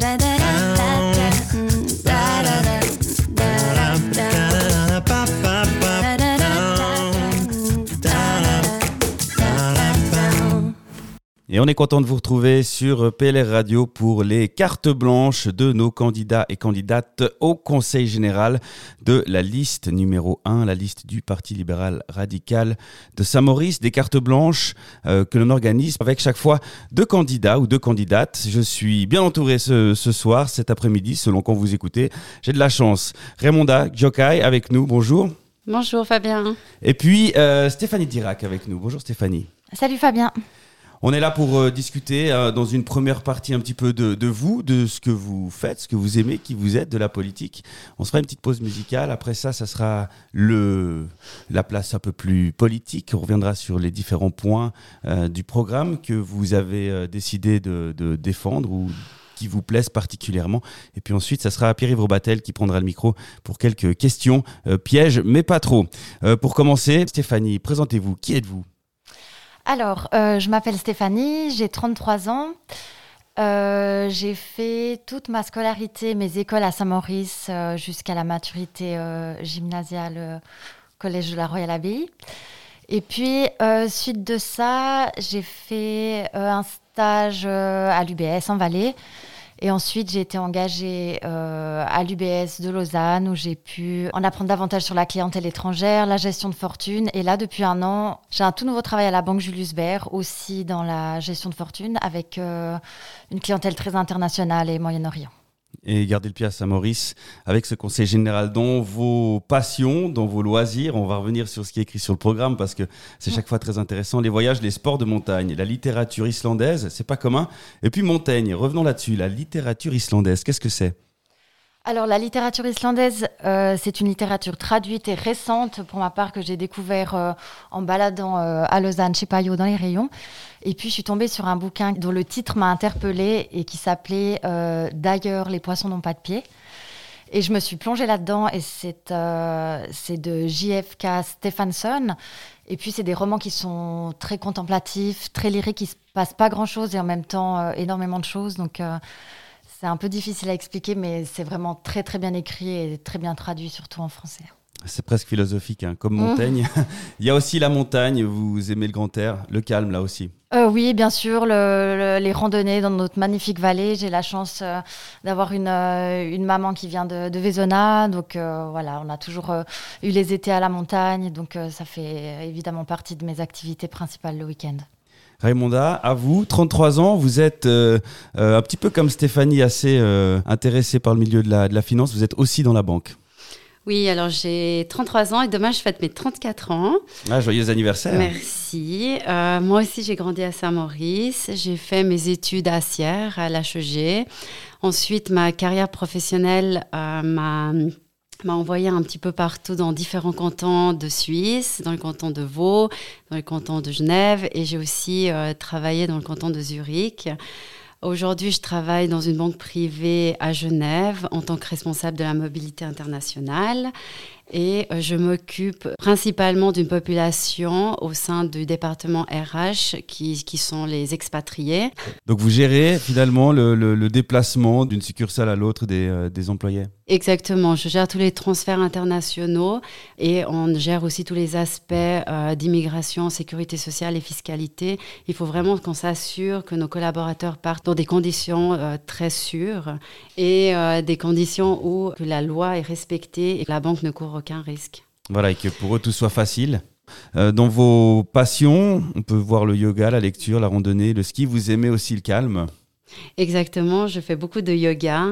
da da da Et on est content de vous retrouver sur PLR Radio pour les cartes blanches de nos candidats et candidates au Conseil général de la liste numéro 1, la liste du Parti libéral radical de Saint-Maurice, des cartes blanches euh, que l'on organise avec chaque fois deux candidats ou deux candidates. Je suis bien entouré ce, soir, cet après-midi, selon quand vous écoutez. J'ai de la chance. Raymonda Jokai avec nous, bonjour. Bonjour Fabien. Et puis euh, Stéphanie Dirac avec nous. Bonjour Stéphanie. Salut Fabien. On est là pour euh, discuter euh, dans une première partie un petit peu de, vous, de ce que vous faites, ce que vous aimez, qui vous êtes, de la politique. On se fera une petite pause musicale. Après ça, ça sera le, la place un peu plus politique. On reviendra sur les différents points euh, du programme que vous avez décidé de, défendre ou qui vous plaisent particulièrement. Et puis ensuite, ça sera Pierre-Yves Robatel qui prendra le micro pour quelques questions pièges, mais pas trop. pour commencer, Stéphanie, présentez-vous. Qui êtes-vous? Alors, euh, je m'appelle Stéphanie, j'ai 33 ans. Euh, j'ai fait toute ma scolarité, mes écoles à Saint-Maurice euh, jusqu'à la maturité gymnasiale Collège de la Royale Abbaye. Et puis, suite de ça, j'ai fait un stage à l'UBS en Valais. Et ensuite, j'ai été engagée euh, à l'UBS de Lausanne où j'ai pu en apprendre davantage sur la clientèle étrangère, la gestion de fortune. Et là, depuis un an, j'ai un tout nouveau travail à la Banque Julius Baer, aussi dans la gestion de fortune, avec euh, une clientèle très internationale et Moyen-Orient et garder le pied à Saint-Maurice avec ce conseil général dont vos passions, dont vos loisirs. On va revenir sur ce qui est écrit sur le programme parce que c'est chaque fois très intéressant. Les voyages, les sports de montagne, la littérature islandaise, c'est pas commun. Et puis Montaigne, revenons là-dessus. La littérature islandaise, qu'est-ce que c'est? Alors la littérature islandaise, euh, c'est une littérature traduite et récente pour ma part que j'ai découvert euh, en baladant euh, à Lausanne chez Payot dans les rayons. Et puis je suis tombée sur un bouquin dont le titre m'a interpellée et qui s'appelait D'ailleurs les poissons n'ont pas de pied. Et je me suis plongée là-dedans et c'est de JFK Stephenson. Et puis c'est des romans qui sont très contemplatifs, très lyriques, qui se passent pas grand-chose et en même temps énormément de choses. Donc c'est un peu difficile à expliquer, mais c'est vraiment très très bien écrit et très bien traduit, surtout en français. C'est presque philosophique, hein, comme mmh. Montaigne. Il y a aussi la montagne, vous aimez le grand air, le calme là aussi. Euh, oui, bien sûr, les randonnées dans notre magnifique vallée. J'ai la chance euh, d'avoir une, euh, une, maman qui vient de, de Donc voilà, on a toujours eu les étés à la montagne. Donc ça fait évidemment partie de mes activités principales le week-end. Raymonda, à vous, 33 ans, vous êtes euh, euh, un petit peu comme Stéphanie, assez euh, intéressée par le milieu de la, de la finance, vous êtes aussi dans la banque. Oui, alors j'ai 33 ans et demain je fête mes 34 ans. Ah, joyeux anniversaire. Merci. moi aussi j'ai grandi à Saint-Maurice. J'ai fait mes études à Sierre, à l'HEG. Ensuite, ma carrière professionnelle m'a m'a envoyé un petit peu partout dans différents cantons de Suisse, dans le canton de Vaud, dans le canton de Genève, et j'ai aussi euh, travaillé dans le canton de Zurich. Aujourd'hui, je travaille dans une banque privée à Genève en tant que responsable de la mobilité internationale et euh, je m'occupe principalement d'une population au sein du département RH qui, qui sont les expatriés. Donc vous gérez finalement le, le, déplacement d'une succursale à l'autre des, euh, des employés? Exactement, je gère tous les transferts internationaux et on gère aussi tous les aspects euh, d'immigration, sécurité sociale et fiscalité. Il faut vraiment qu'on s'assure que nos collaborateurs partent dans des conditions très sûres et des conditions où la loi est respectée et la banque ne court aucun risque. Voilà, et que pour eux tout soit facile. Euh, dans vos passions, on peut voir le yoga, la lecture, la randonnée, le ski. Vous aimez aussi le calme Exactement, je fais beaucoup de yoga.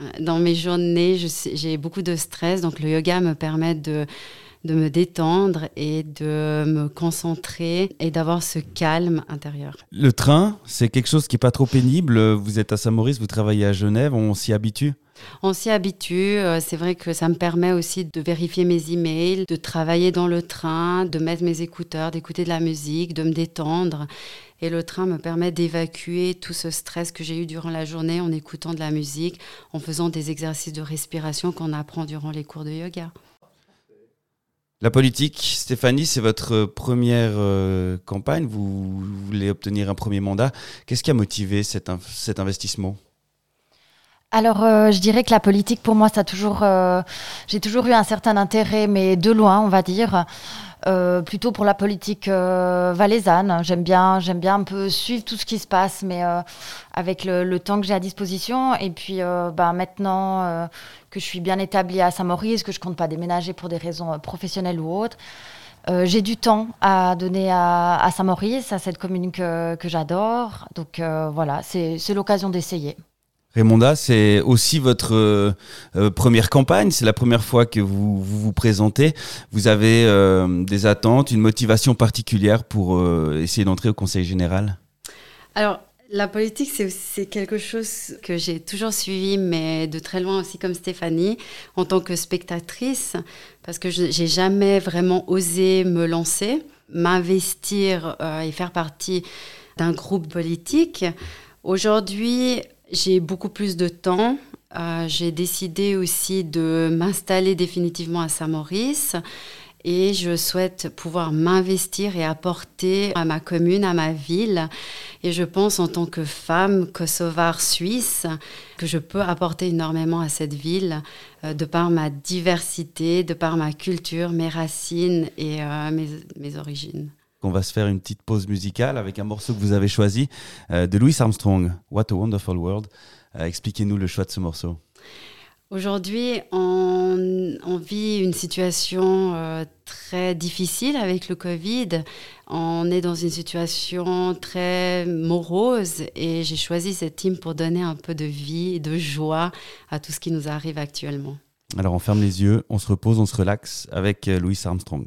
Euh, dans mes journées, j'ai beaucoup de stress, donc le yoga me permet de, de me détendre et de me concentrer et d'avoir ce calme intérieur. Le train, c'est quelque chose qui n'est pas trop pénible. Vous êtes à Saint-Maurice, vous travaillez à Genève, on s'y habitue? On s'y habitue. Euh, c'est vrai que ça me permet aussi de vérifier mes emails, de travailler dans le train, de mettre mes écouteurs, d'écouter de la musique, de me détendre. Et le train me permet d'évacuer tout ce stress que j'ai eu durant la journée en écoutant de la musique, en faisant des exercices de respiration qu'on apprend durant les cours de yoga. La politique, Stéphanie, c'est votre première euh, campagne. Vous, voulez obtenir un premier mandat. Qu'est-ce qui a motivé cet investissement? Alors, je dirais que la politique, pour moi, ça toujours, j'ai toujours eu un certain intérêt, mais de loin, on va dire. Euh, plutôt pour la politique euh, valaisanne. J'aime bien, j'aime bien un peu suivre tout ce qui se passe, mais euh, avec le, temps que j'ai à disposition. Et puis bah, maintenant que je suis bien établie à Saint-Maurice, que je compte pas déménager pour des raisons professionnelles ou autres, j'ai du temps à donner à, Saint-Maurice, à cette commune que j'adore. Donc voilà, c'est l'occasion d'essayer. Raymonda, c'est aussi votre euh, euh, première campagne, c'est la première fois que vous vous, présentez. Vous avez euh, des attentes, une motivation particulière pour essayer d'entrer au Conseil général? Alors, la politique, c'est quelque chose que j'ai toujours suivi, mais de très loin aussi comme Stéphanie, en tant que spectatrice, parce que je n'ai jamais vraiment osé me lancer, m'investir et faire partie d'un groupe politique. Aujourd'hui, j'ai beaucoup plus de temps. Euh, j'ai décidé aussi de m'installer définitivement à Saint-Maurice et je souhaite pouvoir m'investir et apporter à ma commune, à ma ville. Et je pense en tant que femme kosovare suisse que je peux apporter énormément à cette ville euh, de par ma diversité, de par ma culture, mes racines et euh, mes, mes origines. On va se faire une petite pause musicale avec un morceau que vous avez choisi euh, de Louis Armstrong, What a Wonderful World. Euh, expliquez-nous le choix de ce morceau. Aujourd'hui, on, vit une situation euh, très difficile avec le Covid. On est dans une situation très morose et j'ai choisi cette team pour donner un peu de vie et de joie à tout ce qui nous arrive actuellement. Alors on ferme les yeux, on se repose, on se relaxe avec Louis Armstrong.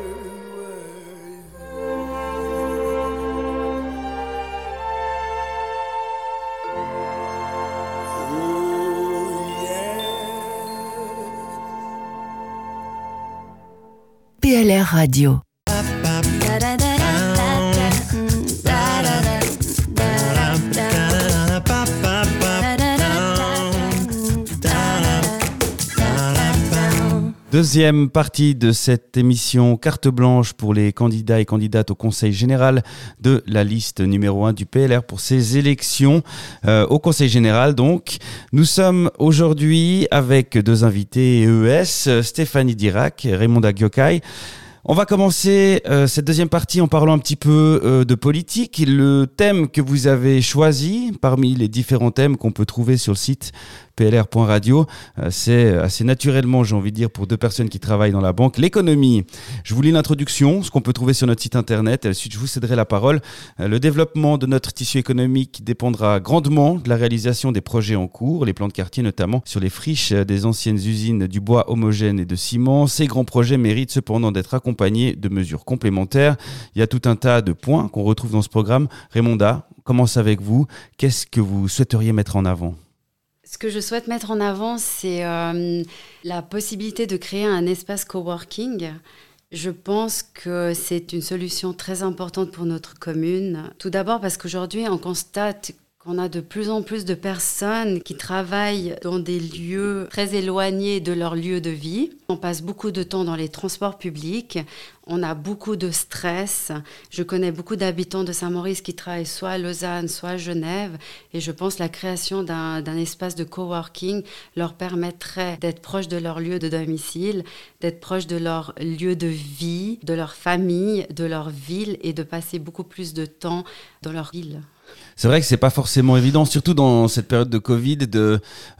PLR Radio. Deuxième partie de cette émission carte blanche pour les candidats et candidates au Conseil général de la liste numéro 1 du PLR pour ces élections euh, au Conseil général. Donc, nous sommes aujourd'hui avec deux invités EES, Stéphanie Dirac et Raymond Agiokai. On va commencer euh, cette deuxième partie en parlant un petit peu euh, de politique. Le thème que vous avez choisi parmi les différents thèmes qu'on peut trouver sur le site plr.radio, euh, c'est assez naturellement, j'ai envie de dire, pour deux personnes qui travaillent dans la banque, l'économie. Je vous lis l'introduction, ce qu'on peut trouver sur notre site internet, et ensuite je vous céderai la parole. Le développement de notre tissu économique dépendra grandement de la réalisation des projets en cours, les plans de quartier notamment sur les friches des anciennes usines du bois homogène et de ciment. Ces grands projets méritent cependant d'être accompagnés de mesures complémentaires. Il y a tout un tas de points qu'on retrouve dans ce programme. Raymonda, commence avec vous? Qu'est-ce que vous souhaiteriez mettre en avant? Ce que je souhaite mettre en avant, c'est euh, la possibilité de créer un espace coworking. Je pense que c'est une solution très importante pour notre commune. Tout d'abord parce qu'aujourd'hui, on constate qu'on a de plus en plus de personnes qui travaillent dans des lieux très éloignés de leur lieu de vie. On passe beaucoup de temps dans les transports publics, on a beaucoup de stress. Je connais beaucoup d'habitants de Saint-Maurice qui travaillent soit à Lausanne, soit à Genève, et je pense que la création d'un espace de coworking leur permettrait d'être proche de leur lieu de domicile, d'être proche de leur lieu de vie, de leur famille, de leur ville, et de passer beaucoup plus de temps dans leur ville. C'est vrai que c'est pas forcément évident, surtout dans cette période de Covid. Euh,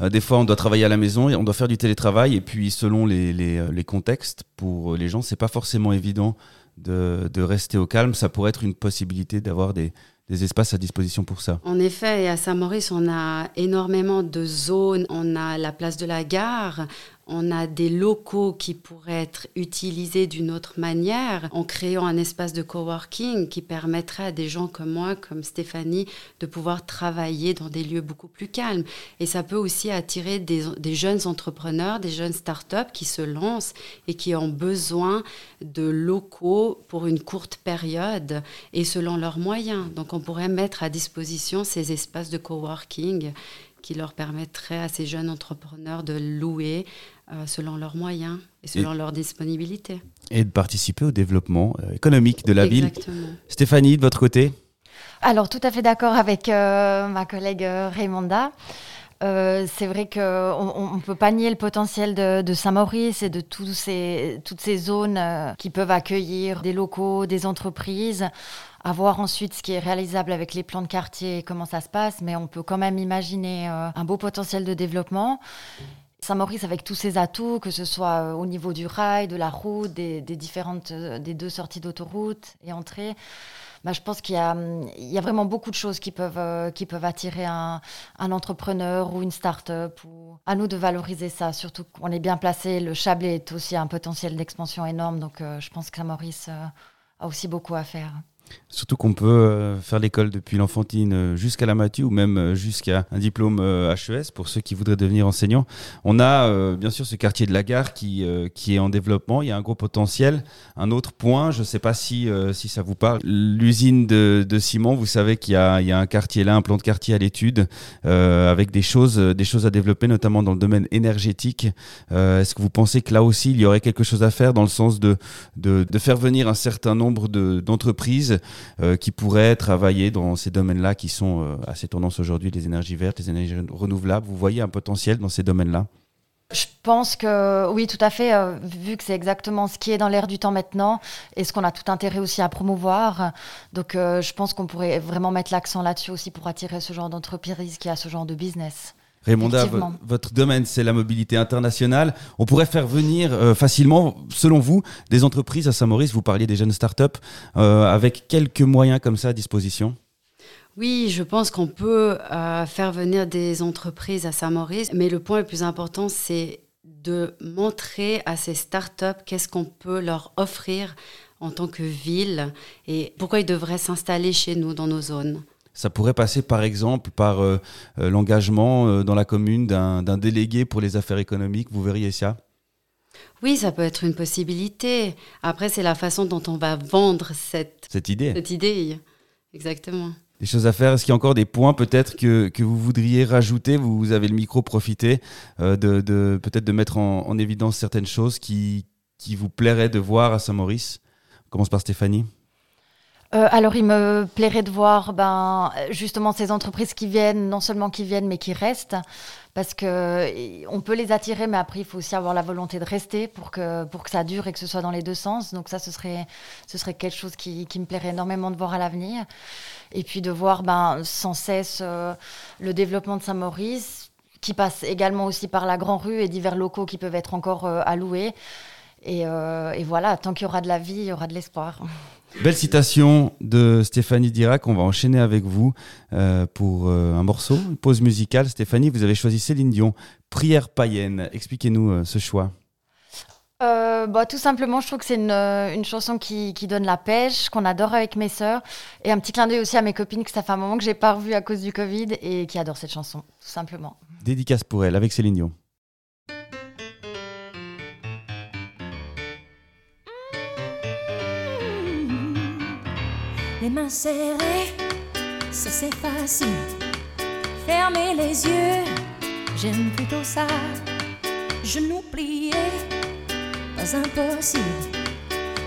des fois, on doit travailler à la maison, et on doit faire du télétravail, et puis selon les, euh, contextes, pour les gens, c'est pas forcément évident de, rester au calme. Ça pourrait être une possibilité d'avoir des, espaces à disposition pour ça. En effet, et à Saint-Maurice, on a énormément de zones. On a la place de la gare, on a des locaux qui pourraient être utilisés d'une autre manière en créant un espace de coworking qui permettrait à des gens comme moi, comme Stéphanie, de pouvoir travailler dans des lieux beaucoup plus calmes. Et ça peut aussi attirer des, jeunes entrepreneurs, des jeunes startups qui se lancent et qui ont besoin de locaux pour une courte période et selon leurs moyens. Donc on pourrait mettre à disposition ces espaces de coworking qui leur permettraient à ces jeunes entrepreneurs de louer euh, selon leurs moyens et selon leur disponibilité. Et de participer au développement euh, économique de la Exactement. ville. Stéphanie, de votre côté? Alors, tout à fait d'accord avec euh, ma collègue Raymonda. c'est vrai qu'on ne peut pas nier le potentiel de, Saint-Maurice et de tous ces, toutes ces zones qui peuvent accueillir des locaux, des entreprises à voir ensuite ce qui est réalisable avec les plans de quartier et comment ça se passe, mais on peut quand même imaginer un beau potentiel de développement. Saint-Maurice avec tous ses atouts, que ce soit euh, au niveau du rail, de la route, des, différentes, euh, des deux sorties d'autoroute et entrées. Bah, je pense qu'il y, a, vraiment beaucoup de choses qui peuvent, euh, qui peuvent attirer un, entrepreneur ou une start-up. Ou... À nous de valoriser ça, surtout qu'on est bien placé. Le Chablais est aussi un potentiel d'expansion énorme, donc je pense que Saint-Maurice a aussi beaucoup à faire. Surtout qu'on peut euh, faire l'école depuis l'enfantine euh, jusqu'à la matu ou même euh, jusqu'à un diplôme HES pour ceux qui voudraient devenir enseignants. On a bien sûr ce quartier de la gare qui, qui est en développement. Il y a un gros potentiel. Un autre point, je ne sais pas si, si ça vous parle, l'usine de, de, ciment. Vous savez qu'il y, y, a un quartier là, un plan de quartier à l'étude avec des choses, des choses à développer, notamment dans le domaine énergétique. Est-ce que vous pensez que là aussi, il y aurait quelque chose à faire dans le sens de, de, de faire venir un certain nombre d'entreprises euh, qui pourraient travailler dans ces domaines-là qui sont euh, assez tendance aujourd'hui, les énergies vertes, les énergies renouvelables. Vous voyez un potentiel dans ces domaines-là? Je pense que oui, tout à fait, euh, vu que c'est exactement ce qui est dans l'air du temps maintenant et ce qu'on a tout intérêt aussi à promouvoir. Donc je pense qu'on pourrait vraiment mettre l'accent là-dessus aussi pour attirer ce genre d'entreprise qui a ce genre de business. Raymonda, votre domaine, c'est la mobilité internationale. On pourrait faire venir euh, facilement, selon vous, des entreprises à Saint-Maurice. Vous parliez des jeunes startups, euh, avec quelques moyens comme ça à disposition oui, je pense qu'on peut euh, faire venir des entreprises à Saint-Maurice, mais le point le plus important, c'est de montrer à ces startups qu'est-ce qu'on peut leur offrir en tant que ville et pourquoi ils devraient s'installer chez nous dans nos zones. Ça pourrait passer par exemple par euh, euh, l'engagement euh, dans la commune d'un délégué pour les affaires économiques. Vous verriez ça? Oui, ça peut être une possibilité. Après, c'est la façon dont on va vendre cette, cette idée. Cette idée, exactement. Des choses à faire. Est-ce qu'il y a encore des points peut-être que, que, vous voudriez rajouter? Vous avez le micro, profitez de, de peut-être de mettre en, en, évidence certaines choses qui, qui vous plairaient de voir à Saint-Maurice. On commence par Stéphanie. Euh, alors, il me plairait de voir ben, justement ces entreprises qui viennent, non seulement qui viennent, mais qui restent. Parce que on peut les attirer, mais après, il faut aussi avoir la volonté de rester pour que, pour que ça dure et que ce soit dans les deux sens. Donc, ça, ce serait, ce serait quelque chose qui, qui me plairait énormément de voir à l'avenir. Et puis de voir ben, sans cesse euh, le développement de Saint-Maurice, qui passe également aussi par la Grand Rue et divers locaux qui peuvent être encore euh, alloués. Et, et voilà, tant qu'il y aura de la vie, il y aura de l'espoir. Belle citation de Stéphanie Dirac. On va enchaîner avec vous euh, pour euh, un morceau, une pause musicale. Stéphanie, vous avez choisi Céline Dion, Prière païenne. Expliquez-nous euh, ce choix. bah, tout simplement, je trouve que c'est une, une, chanson qui, qui, donne la pêche, qu'on adore avec mes sœurs. Et un petit clin d'œil aussi à mes copines que ça fait un moment que j'ai pas revu à cause du Covid et qui adorent cette chanson, tout simplement. Dédicace pour elle avec Céline Dion. Les mains serrées, ça c'est facile. Fermer les yeux, j'aime plutôt ça. Genoux pliés, pas impossible.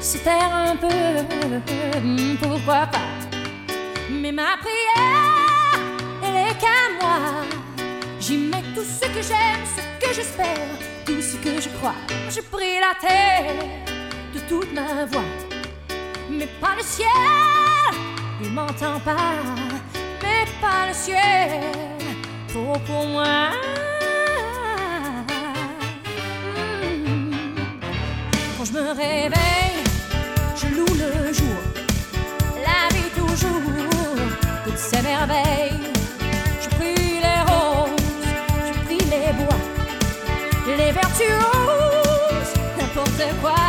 Se taire un peu, pourquoi pas. Mais ma prière, elle est qu'à moi. J'y mets tout ce que j'aime, ce que j'espère, tout ce que je crois. Je prie la terre de toute ma voix, mais pas le ciel il m'entend pas, mais pas le ciel pour, pour moi. Hmm. Quand je me réveille, je loue le jour, la vie toujours, toutes ces merveilles. Je prie les roses, je prie les bois, les vertus, n'importe quoi.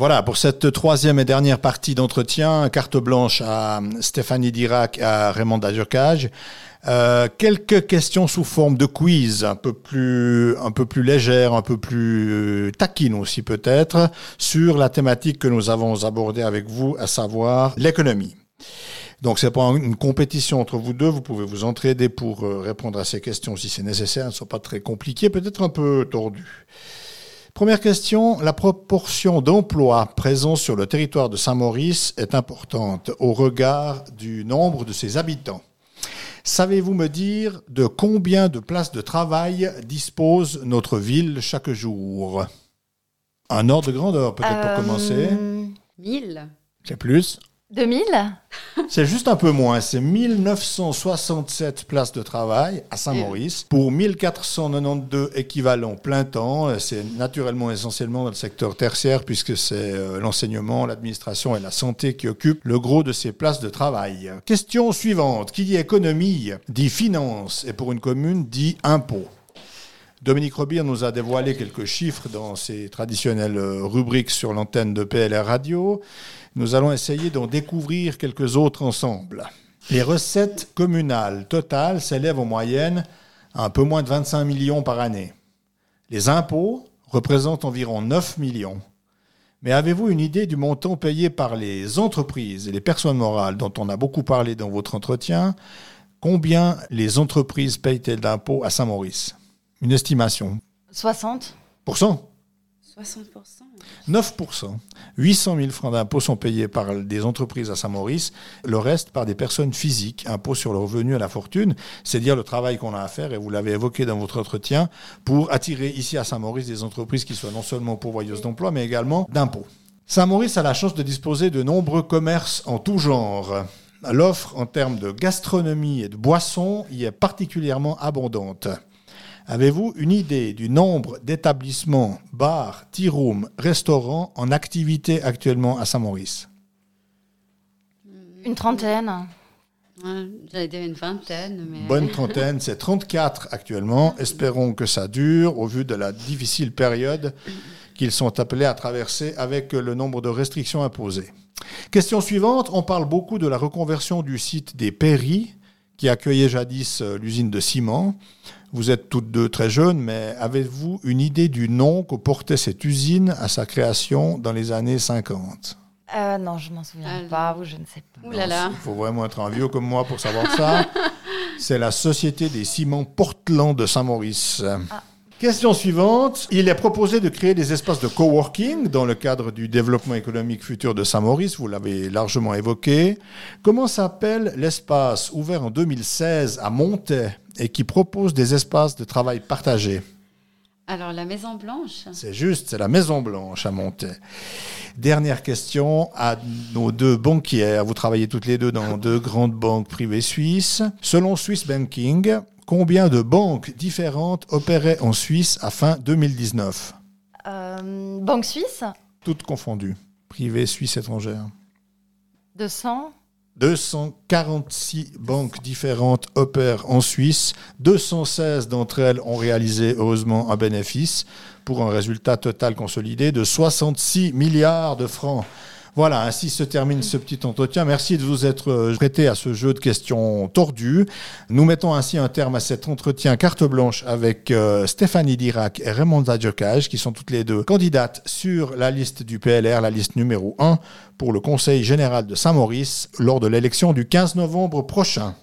Voilà, pour cette troisième et dernière partie d'entretien, carte blanche à Stéphanie Dirac et à Raymond Dajocage. Euh, quelques questions sous forme de quiz, un peu plus, un peu plus légères, un peu plus euh, taquines aussi peut-être, sur la thématique que nous avons abordée avec vous, à savoir l'économie. Donc c'est pas une compétition entre vous deux, vous pouvez vous entraider pour euh, répondre à ces questions si c'est nécessaire, elles ne sont pas très compliquées, peut-être un peu tordues. Première question, la proportion d'emplois présents sur le territoire de Saint-Maurice est importante au regard du nombre de ses habitants. Savez-vous me dire de combien de places de travail dispose notre ville chaque jour? Un ordre de grandeur peut-être pour Euh, commencer. 1000 C'est plus 2000 C'est juste un peu moins. C'est 1967 places de travail à Saint-Maurice pour 1492 équivalents plein temps. C'est naturellement essentiellement dans le secteur tertiaire puisque c'est euh, l'enseignement, l'administration et la santé qui occupent le gros de ces places de travail. Question suivante. Qui dit économie dit finance et pour une commune dit impôt. Dominique Robir nous a dévoilé quelques chiffres dans ses traditionnelles euh, rubriques sur l'antenne de PLR Radio. Nous allons essayer d'en découvrir quelques autres ensemble. Les recettes communales totales s'élèvent en moyenne à un peu moins de 25 millions par année. Les impôts représentent environ 9 millions. Mais avez-vous une idée du montant payé par les entreprises et les personnes morales dont on a beaucoup parlé dans votre entretien? Combien les entreprises payent-elles d'impôts à Saint-Maurice? Une estimation 60 Pourcent 60%. 9%. 800 000 francs d'impôts sont payés par des entreprises à Saint-Maurice, le reste par des personnes physiques, impôts sur le revenu et la fortune, c'est dire le travail qu'on a à faire, et vous l'avez évoqué dans votre entretien, pour attirer ici à Saint-Maurice des entreprises qui soient non seulement pourvoyeuses d'emplois, mais également d'impôts. Saint-Maurice a la chance de disposer de nombreux commerces en tout genre. L'offre en termes de gastronomie et de boissons y est particulièrement abondante. Avez-vous une idée du nombre d'établissements, bars, tea rooms, restaurants en activité actuellement à Saint-Maurice? Une trentaine Ouais, J'allais dire une vingtaine, mais. Bonne trentaine, c'est 34 actuellement. Espérons que ça dure au vu de la difficile période qu'ils sont appelés à traverser avec le nombre de restrictions imposées. Question suivante, on parle beaucoup de la reconversion du site des Péris qui accueillait jadis euh, l'usine de ciment. Vous êtes toutes deux très jeunes, mais avez-vous une idée du nom que portait cette usine à sa création dans les années 50 Euh, Non, je m'en souviens Ah, pas ou je ne sais pas. Ouh là là. Il faut vraiment être un vieux comme moi pour savoir ça. C'est la Société des ciments Portland de Saint-Maurice. Question suivante. Il est proposé de créer des espaces de coworking dans le cadre du développement économique futur de Saint-Maurice. Vous l'avez largement évoqué. Comment s'appelle l'espace ouvert en 2016 à Montaix et qui propose des espaces de travail partagés? Alors, la Maison Blanche c'est juste, c'est la Maison Blanche à Montaix. Dernière question à nos deux banquières. Vous travaillez toutes les deux dans deux grandes banques privées suisses. Selon Swiss Banking, combien de banques différentes opéraient en Suisse à fin 2019 Euh, Banque suisse? Toutes confondues. Privées, suisses, étrangères. 200 246 banques différentes opèrent en Suisse. 216 d'entre elles ont réalisé heureusement un bénéfice pour un résultat total consolidé de 66 milliards de francs. Voilà, ainsi se termine ce petit entretien. Merci de vous être euh, prêté à ce jeu de questions tordues. Nous mettons ainsi un terme à cet entretien carte blanche avec euh, Stéphanie Dirac et Raymond Zadjokaj, qui sont toutes les deux candidates sur la liste du PLR, la liste numéro 1, pour le Conseil général de Saint-Maurice lors de l'élection du 15 novembre prochain.